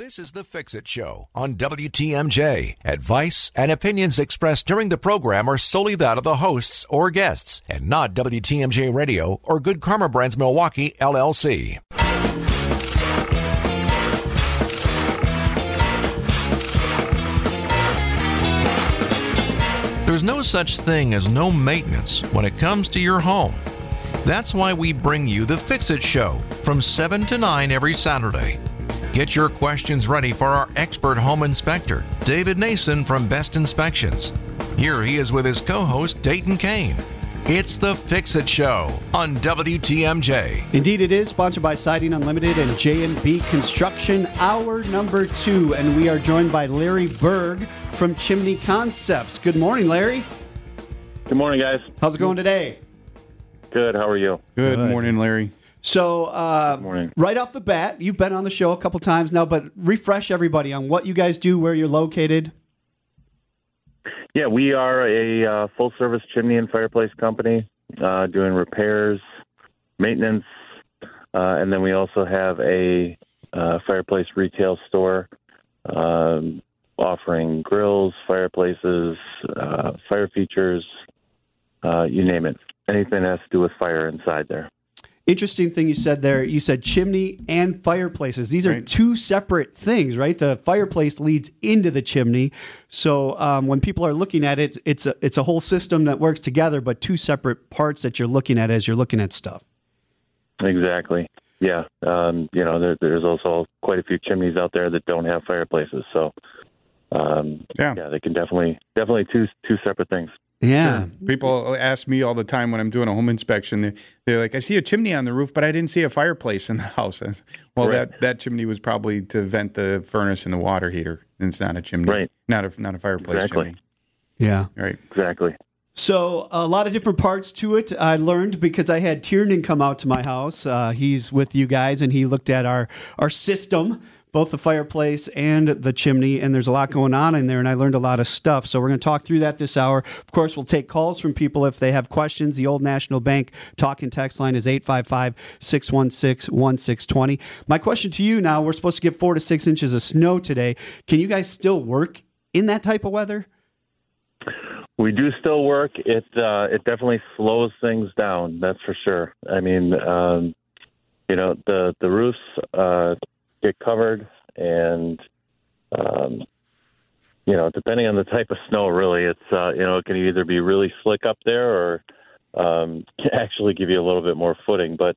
This is the Fix It Show on WTMJ. Advice and opinions expressed during the program are solely that of the hosts or guests and not WTMJ Radio or Good Karma Brands Milwaukee, LLC. There's no such thing as no maintenance when it comes to your home. That's why we bring you the Fix It Show from 7 to 9 every Saturday. Get your questions ready for our expert home inspector, David Nason from Best Inspections. Here he is with his co host, Dayton Kane. It's the Fix It Show on WTMJ. Indeed, it is sponsored by Siding Unlimited and J&B Construction, hour number two. And we are joined by Larry Berg from Chimney Concepts. Good morning, Larry. Good morning, guys. How's it going today? Good. How are you? Good, morning, Larry. So, uh, morning. right off the bat, you've been on the show a couple times now, but refresh everybody on what you guys do, where you're located. Yeah, we are a uh, full service chimney and fireplace company uh, doing repairs, maintenance, uh, and then we also have a uh, fireplace retail store um, offering grills, fireplaces, uh, fire features, uh, you name it. Anything that has to do with fire inside there. Interesting thing you said there. You said chimney and fireplaces. These are Right. two separate things, right? The fireplace leads into the chimney. So um, when people are looking at it, it's a, it's a whole system that works together, but two separate parts that you're looking at as you're looking at stuff. Exactly. Yeah. Um, you know, there, there's also quite a few chimneys out there that don't have fireplaces. So, um, Yeah. yeah, they can definitely, definitely two, two separate things. Yeah. People ask me all the time when I'm doing a home inspection. They're, they're like, "I see a chimney on the roof, but I didn't see a fireplace in the house." Well, Right. that that chimney was probably to vent the furnace and the water heater. It's not a chimney, Right. Not a not a fireplace Exactly. chimney, Yeah. right? Exactly. So a lot of different parts to it. I learned because I had Tiernan come out to my house. Uh, he's with you guys, and he looked at our our system, both the fireplace and the chimney. And there's a lot going on in there, and I learned a lot of stuff. So we're going to talk through that this hour. Of course, we'll take calls from people if they have questions. The Old National Bank talk and text line is 855-616-1620. My question to you now: We're supposed to get four to six inches of snow today. Can you guys still work in that type of weather? We do still work. It uh, it definitely slows things down. That's for sure. I mean, um, you know, the the roofs uh, get covered, and um, you know, depending on the type of snow, really, it's uh, you know, it can either be really slick up there or um, actually give you a little bit more footing. But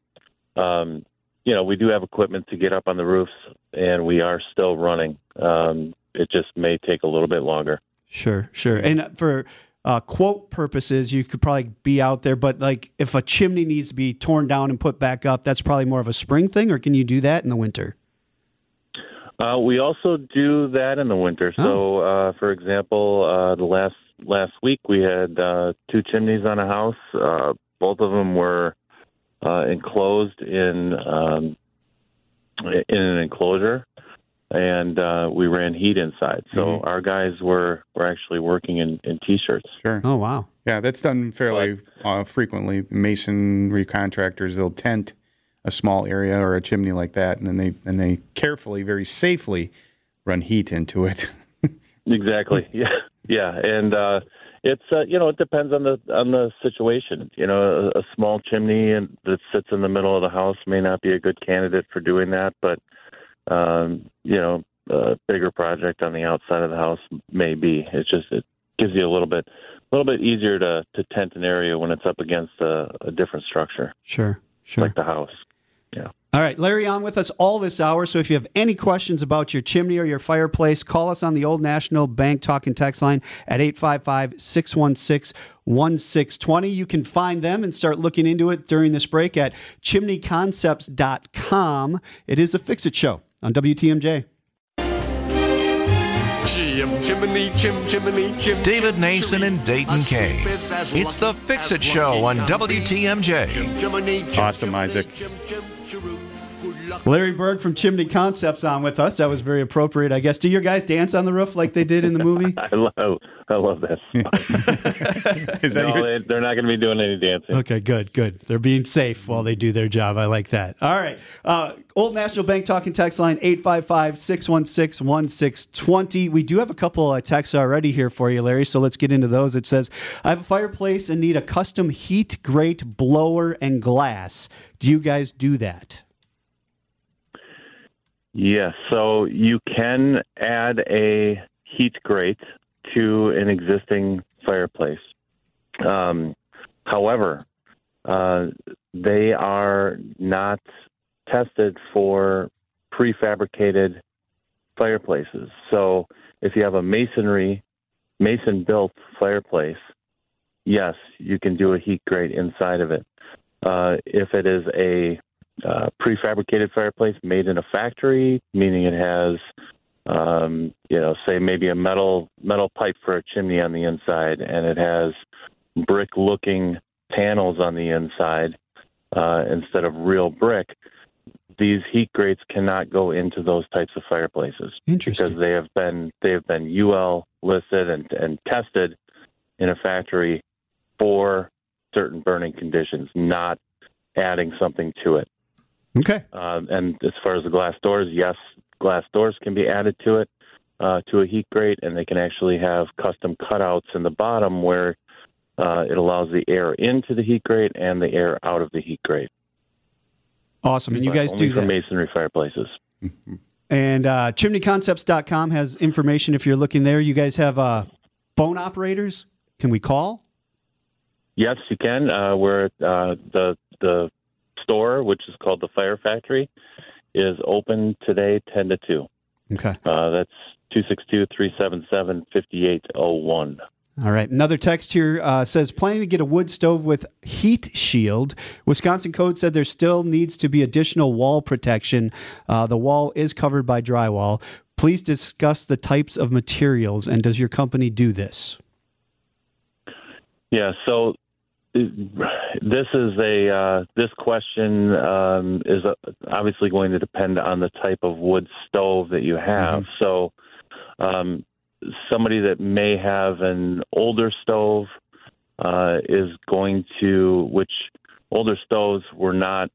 um, you know, we do have equipment to get up on the roofs, and we are still running. Um, it just may take a little bit longer. Sure, sure. And for uh, quote purposes, you could probably be out there, but like if a chimney needs to be torn down and put back up, that's probably more of a spring thing, or can you do that in the winter? Uh, we also do that in the winter. So, uh, for example, uh, the last last week we had uh, two chimneys on a house. Uh, both of them were uh, enclosed in um, in an enclosure, and uh, we ran heat inside. So Mhm. our guys were were actually working in, in t-shirts. Sure. Oh wow, Yeah, that's done fairly uh, frequently. Masonry contractors they'll tent a small area or a chimney like that, and then they and they carefully, very safely, run heat into it. Exactly. Yeah. Yeah. And uh, it's uh, you know it depends on the on the situation. You know, a, a small chimney and that sits in the middle of the house may not be a good candidate for doing that, but um, you know, a bigger project on the outside of the house may be. It's just it gives you a little bit a little bit easier to to tent an area when it's up against a, a different structure sure, sure. like the house. Yeah. All right, Larry on with us all this hour. So if you have any questions about your chimney or your fireplace, call us on the Old National Bank talk and text line at 855 616 1620. You can find them and start looking into it during this break at chimneyconcepts.com. It is a Fix It Show on WTMJ. Chim, chimney, chim, chimney, chim, David Nason and Dayton A Kane. It's the Fix It Show on can be. WTMJ. Chim, chimney, chim, Awesome, chimney, Isaac. Larry Berg from Chimney Concepts on with us. That was very appropriate, I guess. Do your guys dance on the roof like they did in the movie? I love, I love that. Is that no, your, they, they're not going to be doing any dancing. Okay, good, good. They're being safe while they do their job. I like that. All right. Uh, Old National Bank talking text line 855 616 1620. We do have a couple of texts already here for you, Larry, so let's get into those. It says, I have a fireplace and need a custom heat grate blower and glass. Do you guys do that? Yes, so you can add a heat grate to an existing fireplace. Um, however, uh, they are not tested for prefabricated fireplaces. So if you have a masonry, mason built fireplace, yes, you can do a heat grate inside of it. Uh, if it is a uh, prefabricated fireplace made in a factory, meaning it has, um, you know, say maybe a metal metal pipe for a chimney on the inside, and it has brick-looking panels on the inside uh, instead of real brick. These heat grates cannot go into those types of fireplaces because they have been they have been UL listed and, and tested in a factory for certain burning conditions, not adding something to it. Okay. Um, and as far as the glass doors, yes, glass doors can be added to it uh, to a heat grate, and they can actually have custom cutouts in the bottom where uh, it allows the air into the heat grate and the air out of the heat grate. Awesome. And you guys do for that. masonry fireplaces. And uh, chimneyconcepts.com has information if you're looking there. You guys have uh, phone operators. Can we call? Yes, you can. Uh, we're at, uh, the the store, which is called the Fire Factory, is open today, ten to two. Okay. Uh, that's 262-377-5801. All right. Another text here uh, says planning to get a wood stove with heat shield. Wisconsin code said there still needs to be additional wall protection. Uh, the wall is covered by drywall. Please discuss the types of materials and does your company do this? Yeah. So this is a uh, this question um, is uh obviously going to depend on the type of wood stove that you have. So um, somebody that may have an older stove uh, is going to which older stoves were not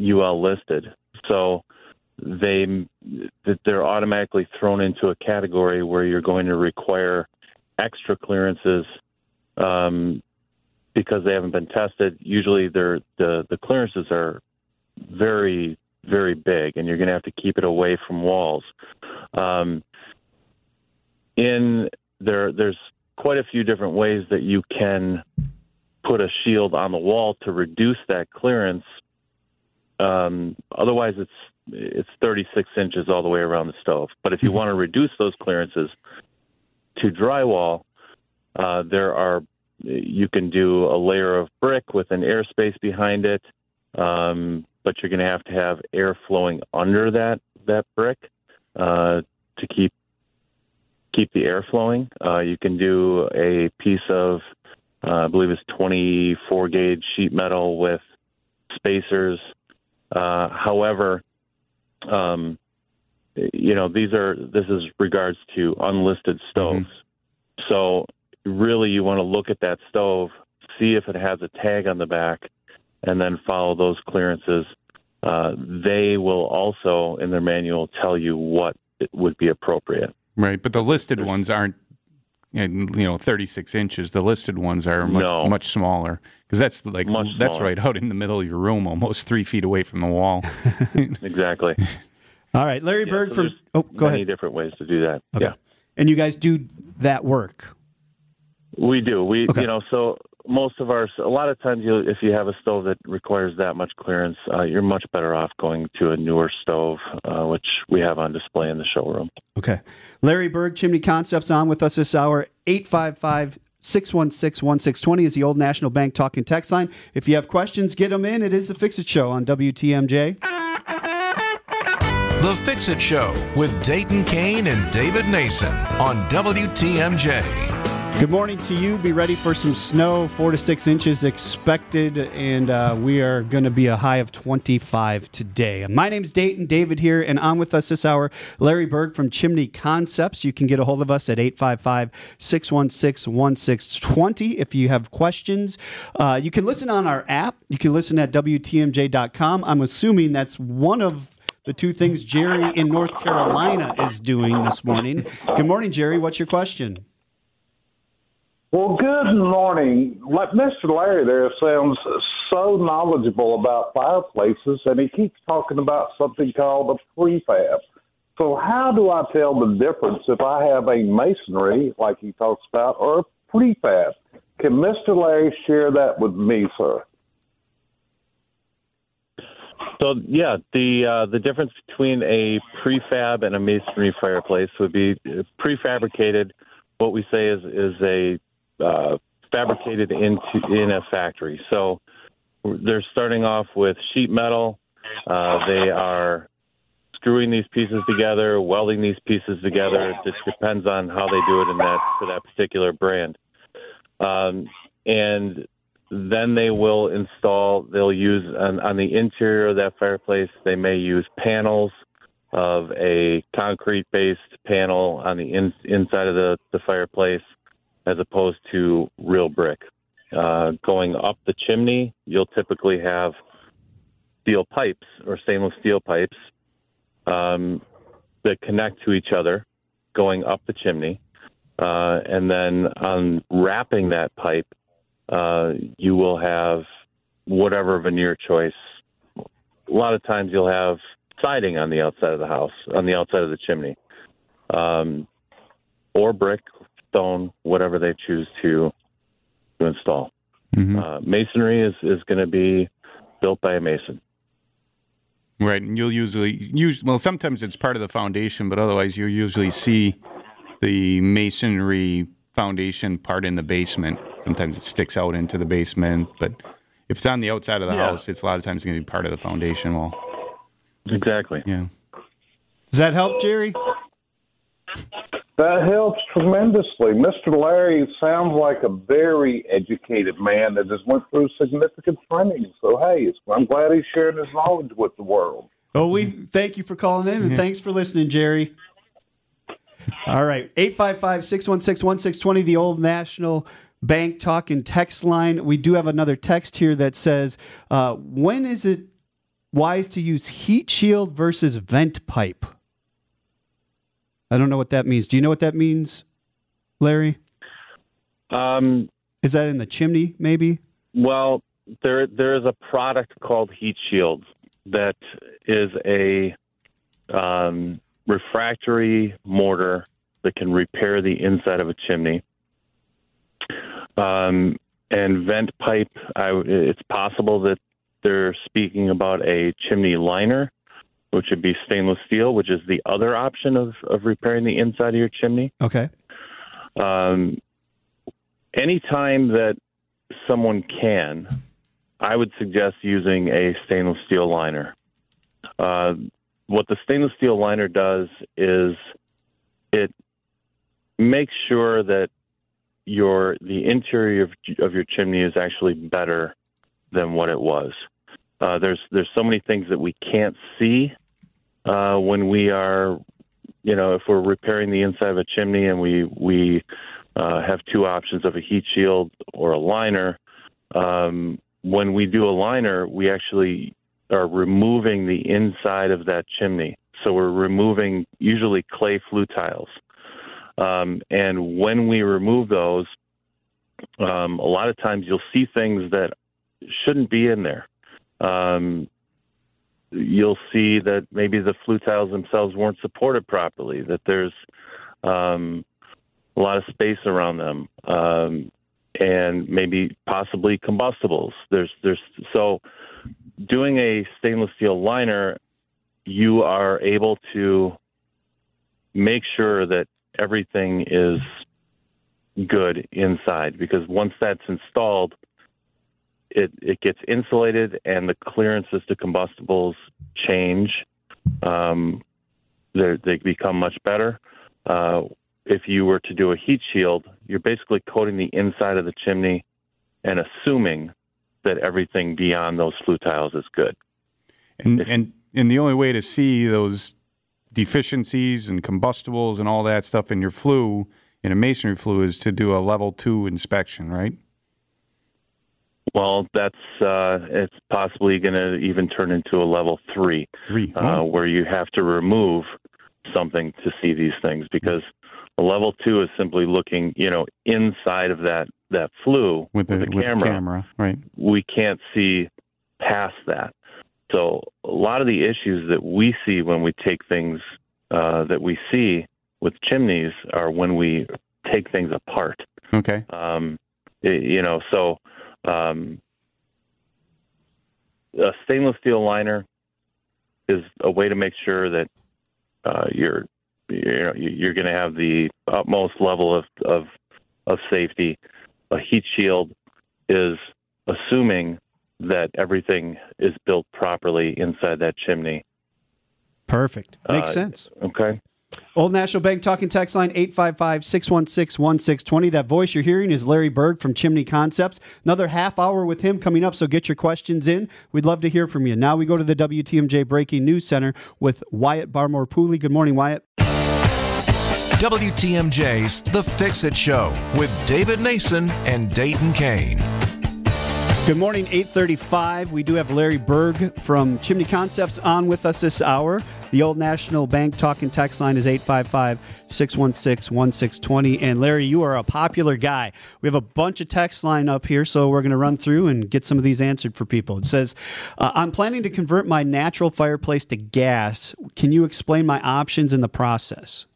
UL listed. So they that they're automatically thrown into a category where you're going to require extra clearances um, because they haven't been tested. Usually, they're, the the clearances are very very big, and you're going to have to keep it away from walls. Um, in there, there's quite a few different ways that you can put a shield on the wall to reduce that clearance. Um, otherwise, it's it's 36 inches all the way around the stove. But if you want to reduce those clearances to drywall, uh, there are you can do a layer of brick with an airspace behind it, um, but you're going to have to have air flowing under that that brick uh, to keep keep the air flowing. Uh, you can do a piece of uh, I believe it's 24 gauge sheet metal with spacers. Uh, however, um, you know these are this is regards to unlisted stoves. So really, you want to look at that stove, see if it has a tag on the back, and then follow those clearances. Uh, they will also, in their manual, tell you what it would be appropriate. right, but the listed ones aren't, and, you know, 36 inches. The listed ones are much, No. much smaller because that's like Much that's smaller. right out in the middle of your room, almost three feet away from the wall. Exactly. All right. Larry Yeah, Berg so from. Oh, go many ahead. different ways to do that. Okay. Yeah. And you guys do that work. We do. We Okay. you know so most of our a lot of times you if you have a stove that requires that much clearance, uh, you're much better off going to a newer stove, uh, which we have on display in the showroom. Okay. Larry Berg, Chimney Concepts, on with us this hour. 855 616 1620 is the Old National Bank talking text line. If you have questions, get them in. It is the Fix It Show on WTMJ. The Fix It Show with Dayton Kane and David Nason on WTMJ. Good morning to you. Be ready for some snow, four to six inches expected, and uh, we are going to be a high of 25 today. My name's Dayton David here, and on with us this hour, Larry Berg from Chimney Concepts. You can get a hold of us at 855 616 1620 if you have questions. Uh, you can listen on our app. You can listen at WTMJ.com. I'm assuming that's one of the two things Jerry in North Carolina is doing this morning. Good morning, Jerry. What's your question? Well, good morning. Mr. Larry there sounds so knowledgeable about fireplaces, and he keeps talking about something called a prefab. So, how do I tell the difference if I have a masonry, like he talks about, or a prefab? Can Mr. Larry share that with me, sir? So yeah, the uh, the difference between a prefab and a masonry fireplace would be uh, prefabricated. What we say is is a uh, fabricated into in a factory. So they're starting off with sheet metal. Uh, they are screwing these pieces together, welding these pieces together. It just depends on how they do it in that for that particular brand. Um, and then they will install. They'll use on, on the interior of that fireplace. They may use panels of a concrete-based panel on the in, inside of the, the fireplace as opposed to real brick. Uh, going up the chimney, you'll typically have steel pipes or stainless steel pipes um, that connect to each other going up the chimney. Uh, and then on wrapping that pipe, uh, you will have whatever veneer choice. A lot of times you'll have siding on the outside of the house, on the outside of the chimney, um, or brick, stone, whatever they choose to to install. Mm-hmm. Uh, masonry is, is going to be built by a mason. Right, and you'll usually use well. Sometimes it's part of the foundation, but otherwise you usually see the masonry foundation part in the basement. Sometimes it sticks out into the basement, but if it's on the outside of the Yeah. house, it's a lot of times going to be part of the foundation wall. Exactly. Yeah. Does that help, Jerry? That helps tremendously. Mr. Larry sounds like a very educated man that has went through significant training. So, hey, I'm glad he's sharing his knowledge with the world. Well, we thank you for calling in and thanks for listening, Jerry. All right, 855 616 1620, the old National Bank Talk and text line. We do have another text here that says, uh, When is it wise to use heat shield versus vent pipe? I don't know what that means. Do you know what that means, Larry? Um, Is that in the chimney, maybe? Well, there there is a product called Heat Shield that is a um, refractory mortar that can repair the inside of a chimney. Um, and vent pipe, I, it's possible that they're speaking about a chimney liner, which would be stainless steel, which is the other option of, of repairing the inside of your chimney. Okay. Um, anytime that someone can, I would suggest using a stainless steel liner. Uh, what the stainless steel liner does is it makes sure that your the interior of, of your chimney is actually better than what it was. Uh, there's there's so many things that we can't see uh, when we are, you know, if we're repairing the inside of a chimney and we we uh, have two options of a heat shield or a liner. Um, when we do a liner, we actually are removing the inside of that chimney. So we're removing usually clay flue tiles. Um, and when we remove those, um, a lot of times you'll see things that shouldn't be in there. Um, you'll see that maybe the flue tiles themselves weren't supported properly, that there's um, a lot of space around them, um, and maybe possibly combustibles. There's there's so doing a stainless steel liner, you are able to make sure that everything is good inside because once that's installed, it it gets insulated and the clearances to combustibles change. Um, they they become much better. Uh, if you were to do a heat shield, you're basically coating the inside of the chimney and assuming that everything beyond those flue tiles is good. And and and the only way to see those deficiencies and combustibles and all that stuff in your flue in a masonry flue is to do a level two inspection, right? Well, that's uh, it's possibly going to even turn into a level three, Three. uh, Oh, where you have to remove something to see these things because a level two is simply looking, you know, inside of that that flue with the, with the camera. camera, right? We can't see past that. So a lot of the issues that we see when we take things uh, that we see with chimneys are when we take things apart. Okay. Um, you know, so um, a stainless steel liner is a way to make sure that uh, you're you know you're going to have the utmost level of, of of safety. A heat shield is assuming that everything is built properly inside that chimney. Perfect. Makes Uh, sense. Okay. Old National Bank talking text line 855 616 1620. That voice you're hearing is Larry Berg from Chimney Concepts. Another half hour with him coming up, so get your questions in. We'd love to hear from you. Now we go to the WTMJ Breaking News Center with Wyatt Barmore Pooley. Good morning, Wyatt. WTMJ's The Fix It Show with David Nason and Dayton Kane. Good morning, 835. We do have Larry Berg from Chimney Concepts on with us this hour. The Old National Bank talking text line is 855 616 1620. And Larry, you are a popular guy. We have a bunch of text line up here, so we're going to run through and get some of these answered for people. It says, uh, I'm planning to convert my natural fireplace to gas. Can you explain my options in the process?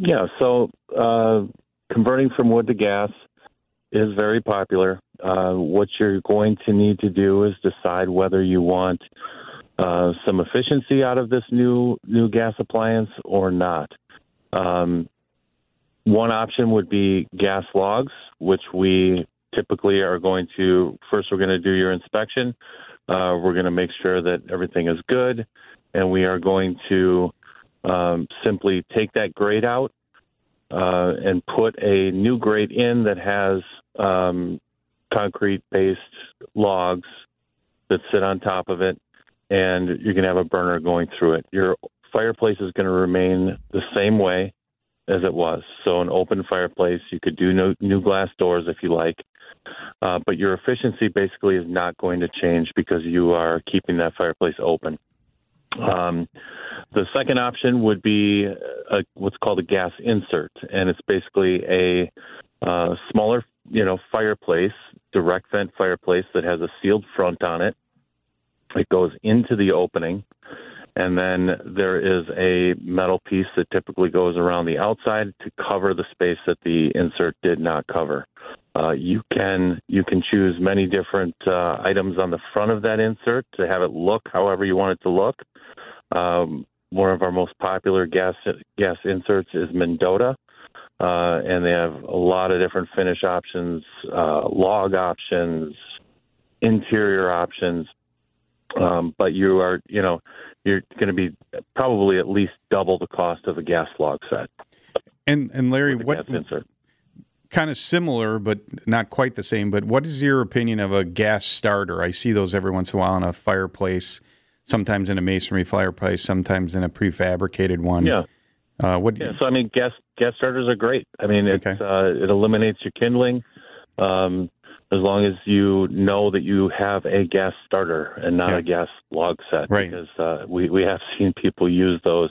Yeah, so uh, converting from wood to gas is very popular. Uh, what you're going to need to do is decide whether you want uh, some efficiency out of this new new gas appliance or not. Um, one option would be gas logs, which we typically are going to first. We're going to do your inspection. Uh, we're going to make sure that everything is good, and we are going to um, simply take that grate out uh, and put a new grate in that has um, concrete based logs that sit on top of it, and you're going to have a burner going through it. Your fireplace is going to remain the same way as it was. So, an open fireplace, you could do no, new glass doors if you like, uh, but your efficiency basically is not going to change because you are keeping that fireplace open. Um, the second option would be a, what's called a gas insert, and it's basically a uh, smaller, you know, fireplace, direct vent fireplace that has a sealed front on it. It goes into the opening, and then there is a metal piece that typically goes around the outside to cover the space that the insert did not cover. Uh, you can you can choose many different uh, items on the front of that insert to have it look however you want it to look. Um, one of our most popular gas gas inserts is Mendota, uh, and they have a lot of different finish options, uh, log options, interior options. Um, but you are, you know, you're going to be probably at least double the cost of a gas log set. And and Larry, what? Kind of similar, but not quite the same. But what is your opinion of a gas starter? I see those every once in a while in a fireplace, sometimes in a masonry fireplace, sometimes in a prefabricated one. Yeah. Uh, what? Yeah, so I mean, gas gas starters are great. I mean, it's Okay. uh, it eliminates your kindling, um, as long as you know that you have a gas starter and not Yeah. a gas log set. Right. Because uh, we we have seen people use those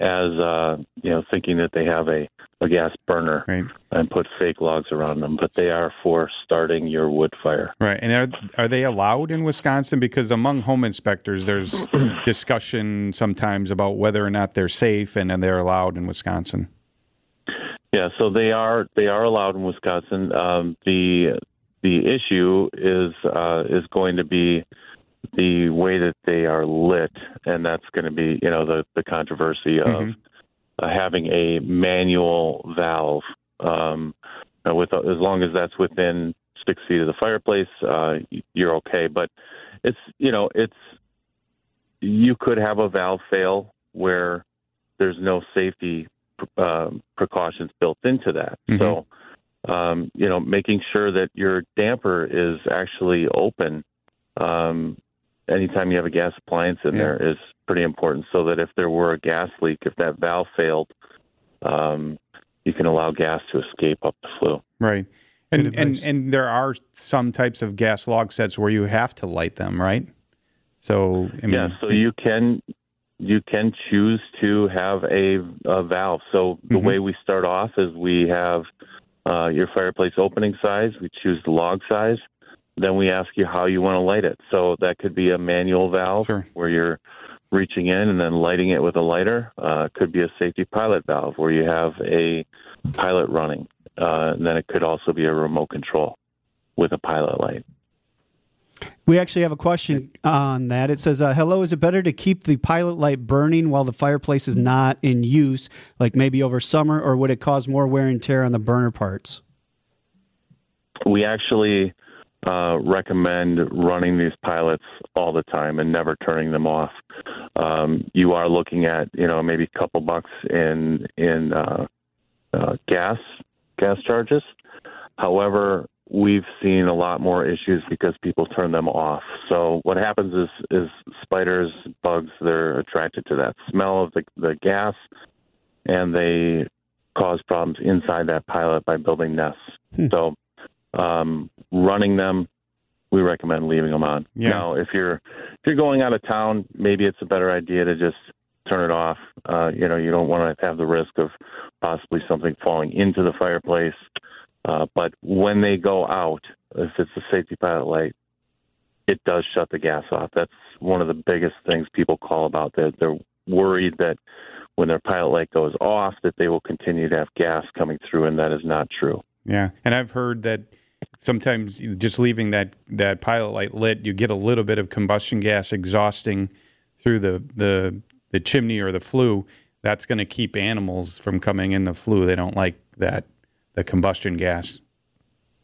as uh, you know, thinking that they have a a gas burner Right. and put fake logs around them, but they are for starting your wood fire. Right. And are are they allowed in Wisconsin? Because among home inspectors, there's discussion sometimes about whether or not they're safe and, and they're allowed in Wisconsin. Yeah, so they are they are allowed in Wisconsin. Um, the the issue is uh, is going to be the way that they are lit, and that's going to be you know the the controversy of Mhm. Uh, having a manual valve. Um, uh, with as long as that's within six feet of the fireplace, uh, you're okay. But it's you know it's you could have a valve fail where there's no safety uh, precautions built into that. So, um, you know, making sure that your damper is actually open um, anytime you have a gas appliance in Yeah. there is pretty important. So that if there were a gas leak, if that valve failed, um, you can allow gas to escape up the flue. Right. And, and and there are some types of gas log sets where you have to light them, right? So I mean, yeah, so you can you can choose to have a, a valve. So the Mhm. way we start off is we have uh, your fireplace opening size. We choose the log size. Then we ask you how you want to light it. So that could be a manual valve Sure. where you're reaching in and then lighting it with a lighter. Uh, could be a safety pilot valve where you have a pilot running. Uh, and then it could also be a remote control with a pilot light. We actually have a question on that. It says, uh, "Hello, is it better to keep the pilot light burning while the fireplace is not in use, like maybe over summer, or would it cause more wear and tear on the burner parts?" we actually uh, recommend running these pilots all the time and never turning them off. Um, you are looking at you know maybe a couple bucks in in uh, uh, gas gas charges. However, we've seen a lot more issues because people turn them off. So what happens is is spiders, bugs, they're attracted to that smell of the the gas, and they cause problems inside that pilot by building nests. So um, running them, we recommend leaving them on. Yeah. Now, if you're if you're going out of town, maybe it's a better idea to just turn it off. Uh, you know, you don't want to have the risk of possibly something falling into the fireplace. Uh, but when they go out, if it's a safety pilot light, it does shut the gas off. That's one of the biggest things people call about. They're, they're worried that when their pilot light goes off, that they will continue to have gas coming through, and that is not true. Yeah, and I've heard that sometimes just leaving that that pilot light lit, you get a little bit of combustion gas exhausting through the the the chimney or the flue. That's going to keep animals from coming in the flue. They don't like that the combustion gas.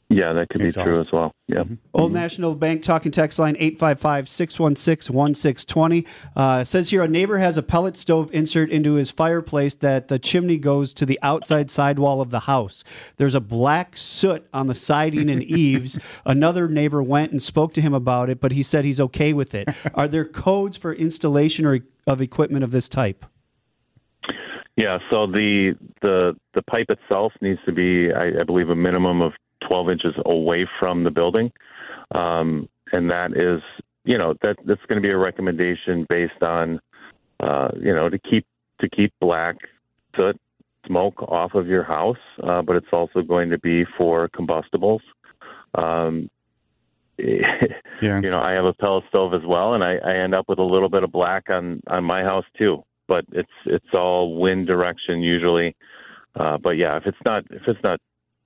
Yeah, that could be true as well. Yeah. Old National Bank talking text line 855-616-1620. Uh, says here a neighbor has a pellet stove insert into his fireplace that the chimney goes to the outside sidewall of the house. There's a black soot on the siding and eaves. Another neighbor went and spoke to him about it, but he said he's okay with it. Are there codes for installation or of equipment of this type? Yeah. So the the the pipe itself needs to be, I, I believe, a minimum of 12 inches away from the building, um, and that is, you know, that that's going to be a recommendation based on, uh, you know, to keep to keep black soot smoke off of your house, uh, but it's also going to be for combustibles. Um, Yeah. you know, I have a pellet stove as well, and I, I end up with a little bit of black on on my house too. But it's it's all wind direction usually. Uh, but yeah, if it's not if it's not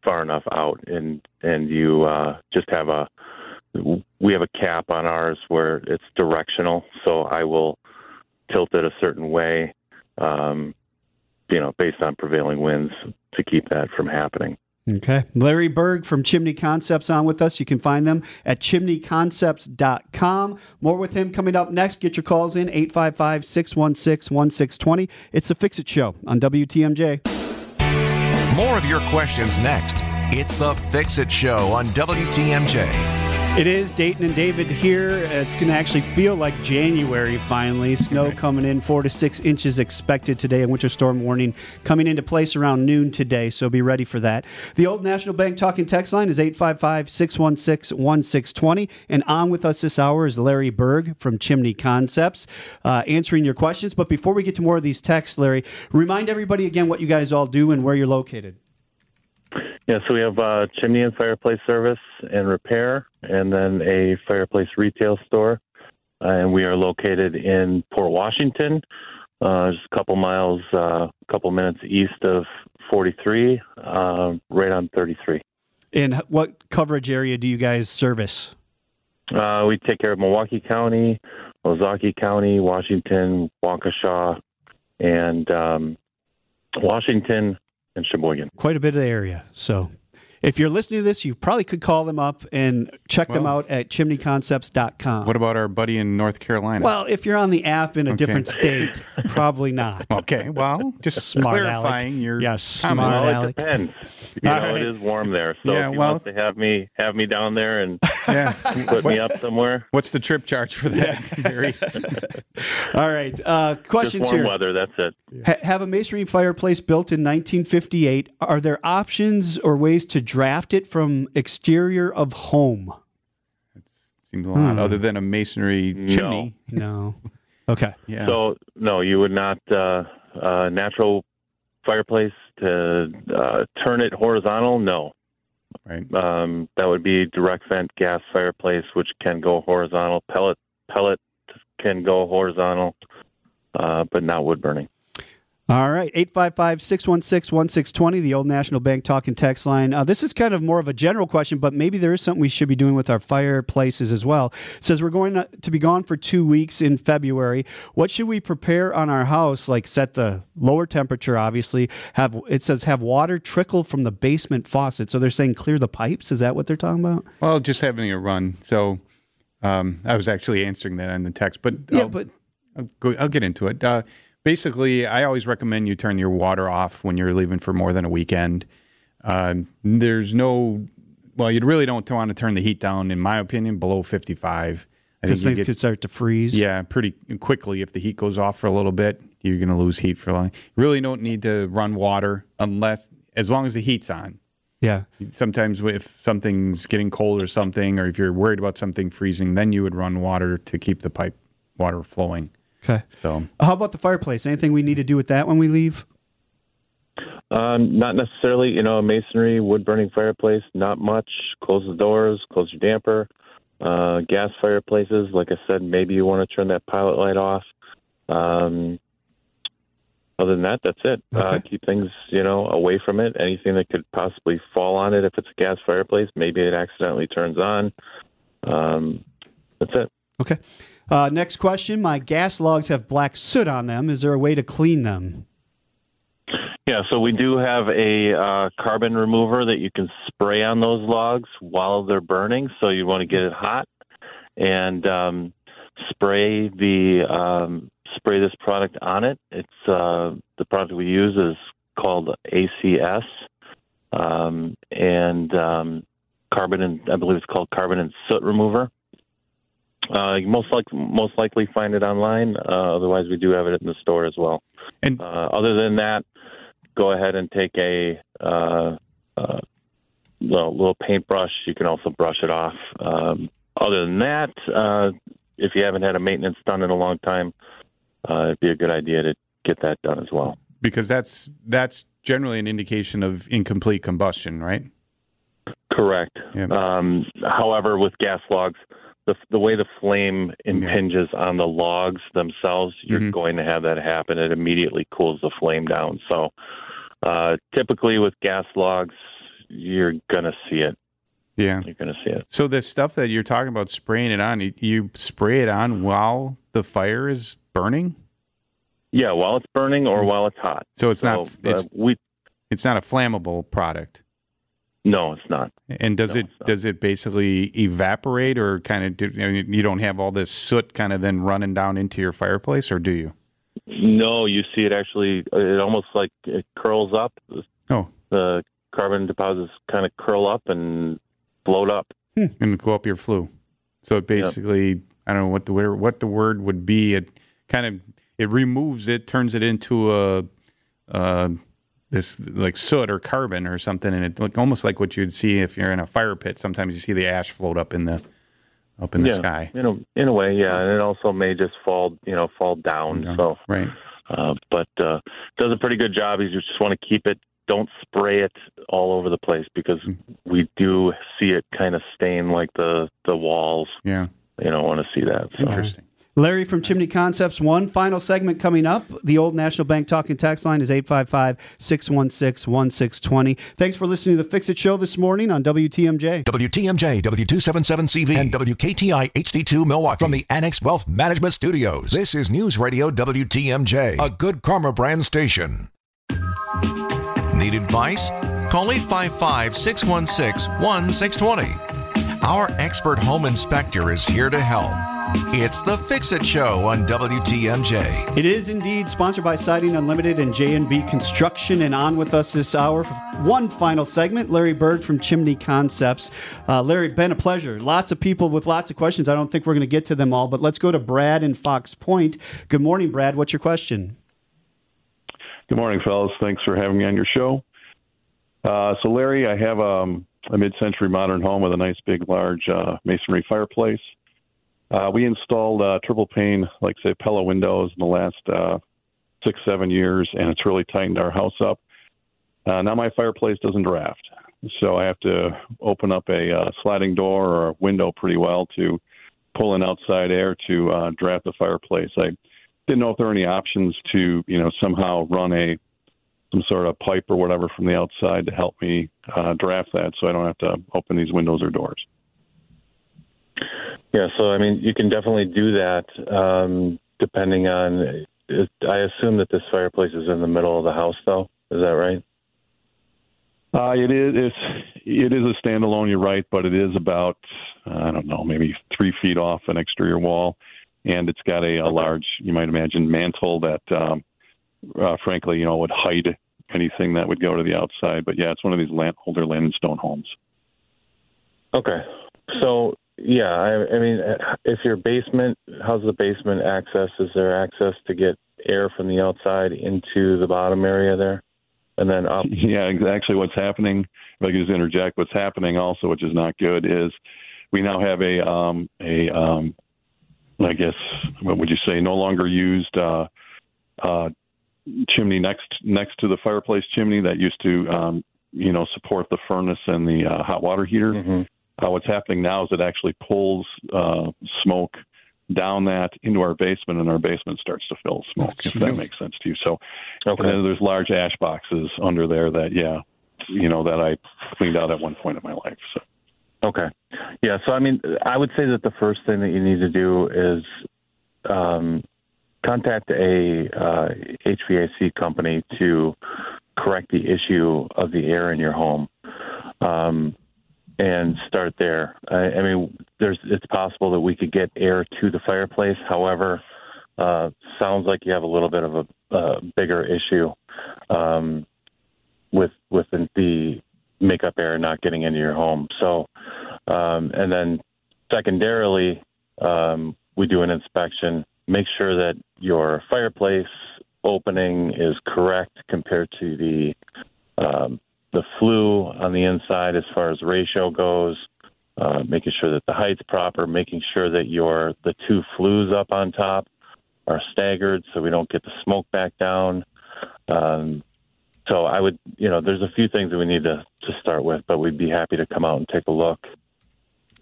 far enough out, and and you uh, just have a we have a cap on ours where it's directional, so I will tilt it a certain way, um, you know, based on prevailing winds to keep that from happening. Okay. Larry Berg from Chimney Concepts on with us. You can find them at chimneyconcepts.com. More with him coming up next. Get your calls in 855 616 1620. It's the Fix It Show on WTMJ. More of your questions next. It's the Fix It Show on WTMJ. It is Dayton and David here. It's going to actually feel like January finally. Snow coming in, four to six inches expected today. A winter storm warning coming into place around noon today, so be ready for that. The Old National Bank talking text line is 855 616 1620. And on with us this hour is Larry Berg from Chimney Concepts uh, answering your questions. But before we get to more of these texts, Larry, remind everybody again what you guys all do and where you're located. Yeah, so we have uh, chimney and fireplace service and repair, and then a fireplace retail store. Uh, and we are located in Port Washington, uh, just a couple miles, a uh, couple minutes east of 43, uh, right on 33. And what coverage area do you guys service? Uh, we take care of Milwaukee County, Ozaukee County, Washington, Waukesha, and um, Washington Sheboygan. quite a bit of area. So if you're listening to this, you probably could call them up and check them out at chimneyconcepts.com. What about our buddy in North Carolina? well, if you're on the app in a different state, probably not. okay, well, just Smart clarifying aleck. your Yes, comment. smart Well, Alec. it depends. You know, right. it is warm there, so Yeah, if you well- want to have me have me down there and Yeah. put me up somewhere, What's the trip charge for that, Gary? All right. Uh, just warm here. weather. That's it. Ha- have a masonry fireplace built in 1958. Are there options or ways to draft it from exterior of home? That seems a lot other than a masonry chimney. No. Okay. Yeah. So no, you would not uh, uh, natural fireplace to uh, turn it horizontal. No, right. um, that would be direct vent gas fireplace, which can go horizontal. Pellet pellet can go horizontal, uh, but not wood burning. All right. 855 616 1620, the old National Bank talking text line. Uh, this is kind of more of a general question, but maybe there is something we should be doing with our fireplaces as well. It says we're going to be gone for two weeks in February. What should we prepare on our house? Like set the lower temperature, obviously. Have It says have water trickle from the basement faucet. So they're saying clear the pipes. Is that what they're talking about? Well, just having a run. So um, I was actually answering that on the text, but Yeah, I'll, but I'll, go, I'll get into it. Uh, basically, I always recommend you turn your water off when you're leaving for more than a weekend. Um, there's no, well, you really don't want to turn the heat down, in my opinion, below 55. Because they get- could start to freeze. Yeah, pretty quickly. If the heat goes off for a little bit, you're going to lose heat for a long. You really don't need to run water unless, as long as the heat's on. Yeah. Sometimes if something's getting cold or something, or if you're worried about something freezing, then you would run water to keep the pipe water flowing. Okay. So How about the fireplace? Anything we need to do with that when we leave? Um, not necessarily, you know, a masonry wood burning fireplace. Not much. Close the doors. Close your damper. Uh, gas fireplaces, like I said, maybe you want to turn that pilot light off. Um, other than that, that's it. Uh, keep things, you know, away from it. Anything that could possibly fall on it, if it's a gas fireplace, maybe it accidentally turns on. Um, that's it. Okay. Uh, next question. My gas logs have black soot on them. Is there a way to clean them? Yeah, so we do have a uh, carbon remover that you can spray on those logs while they're burning. So you want to get it hot and um, spray the um, spray this product on it. It's uh, the product we use is called ACS um, and um, carbon and I believe it's called carbon and soot remover. Uh, you most like most likely find it online. Uh, otherwise, we do have it in the store as well. And- uh, other than that, go ahead and take a uh, uh, little, little paintbrush. You can also brush it off. Um, other than that, uh, if you haven't had a maintenance done in a long time, uh, it'd be a good idea to get that done as well. because that's that's generally an indication of incomplete combustion, right? Correct. Yeah. Um, however, with gas logs, the, the way the flame impinges on the logs themselves, you're Mhm. going to have that happen. It immediately cools the flame down. So, uh, typically with gas logs, you're going to see it. Yeah. You're going to see it. So the stuff that you're talking about spraying it on, you, you spray it on while the fire is burning. Yeah, while it's burning or while it's hot. So it's So, not it's uh, we it's not a flammable product. No, it's not. And does No, it does it basically evaporate or kind of do, I mean, you don't have all this soot kind of then running down into your fireplace, or do you? No, you see it actually. It almost like it curls up. Oh, The carbon deposits kind of curl up and float up. and go up your flue. So it basically, I don't know what the word, what the word would be. It kind of it removes it, turns it into a uh, this like soot or carbon or something, and it like almost like what you'd see if you're in a fire pit. Sometimes you see the ash float up in the up in the yeah, sky. In a in a way, yeah, and it also may just fall, you know, fall down. Yeah. So, Right. uh, but uh, does a pretty good job. You just want to keep it. Don't spray it all over the place because we do see it kind of stain like the the walls. Yeah. You don't want to see that. So. Interesting. Larry from Chimney Concepts, one final segment coming up. The old National Bank talking Tax line is 855 616 1620. Thanks for listening to the Fix It Show this morning on WTMJ. WTMJ, W277CV, and WKTI HD2 Milwaukee from the Annex Wealth Management Studios. This is News Radio WTMJ, a good Karma brand station. Need advice? Call 855 616 1620. Our expert home inspector is here to help. It's the Fix It Show on WTMJ. It is indeed sponsored by Siding Unlimited and J&B Construction. And on with us this hour for one final segment, Larry Berg from Chimney Concepts. Uh, Larry, been a pleasure. Lots of people with lots of questions. I don't think we're going to get to them all, but let's go to Brad in Fox Point. Good morning, Brad. What's your question? Good morning, fellas. Thanks for having me on your show. Uh, so, Larry, I have um, a mid-century modern home with a nice, big, large uh, masonry fireplace. Uh, we installed uh, triple pane, like say, Pella windows in the last uh, six, seven years, and it's really tightened our house up. Uh, now my fireplace doesn't draft, so I have to open up a uh, sliding door or a window pretty well to pull in outside air to uh, draft the fireplace. I didn't know if there were any options to, you know, somehow run a some sort of pipe or whatever from the outside to help me uh, draft that, so I don't have to open these windows or doors. Yeah, so I mean, you can definitely do that, um, depending on. I assume that this fireplace is in the middle of the house, though. Is that right? Uh, it is. It's, it is a standalone. You're right, but it is about I don't know, maybe three feet off an exterior wall, and it's got a, a large, you might imagine, mantle that, um, uh, frankly, you know, would hide anything that would go to the outside. But yeah, it's one of these land, older Lannon stone homes. Okay, so yeah, I, I mean, if your basement, how's the basement access? Is there access to get air from the outside into the bottom area there, and then up? Yeah, actually, what's happening? If I could just interject, what's happening also, which is not good, is we now have a um, a um, I guess what would you say, no longer used uh, uh, chimney next next to the fireplace chimney that used to um, you know support the furnace and the uh, hot water heater. Mm-hmm. Uh, what's happening now is it actually pulls uh, smoke down that into our basement, and our basement starts to fill with smoke. Oh, if that makes sense to you. So, Okay. and then there's large ash boxes under there that, yeah, you know, that I cleaned out at one point in my life. So, Okay. Yeah. So, I mean, I would say that the first thing that you need to do is um, contact a uh, HVAC company to correct the issue of the air in your home. Um, and start there. I, I mean, there's it's possible that we could get air to the fireplace. However, uh, sounds like you have a little bit of a bigger issue um, with with the makeup air not getting into your home. So, um, and then secondarily, um, we do an inspection. Make sure that your fireplace opening is correct compared to the um, the flue on the inside as far as ratio goes. Uh, making sure that the height's proper, making sure that your the two flues up on top are staggered so we don't get the smoke back down. Um, so I would, you know, there's a few things that we need to, to start with, but we'd be happy to come out and take a look.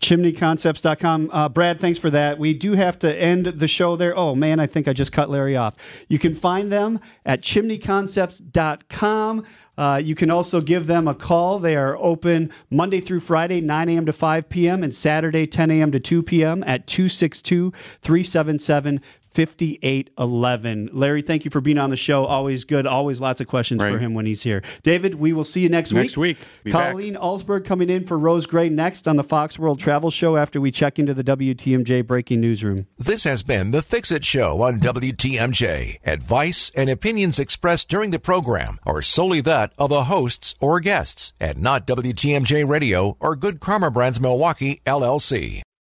chimneyconcepts.com. Uh, Brad, thanks for that. We do have to end the show there. Oh, man, I think I just cut Larry off. You can find them at chimneyconcepts.com. Uh, you can also give them a call. They are open Monday through Friday, 9 a.m. to 5 p.m., and Saturday, 10 a.m. to 2 p.m. at 262 377 5811. Larry, thank you for being on the show. Always good. Always lots of questions for him when he's here. David, we will see you next, week. Next week. Be back. Colleen Alsberg coming in for Rose Gray next on the Fox World Travel Show after we check into the WTMJ Breaking Newsroom. This has been the Fix It Show on WTMJ. Advice and opinions expressed during the program are solely that of the hosts or guests and not WTMJ Radio or Good Karma Brands Milwaukee, LLC.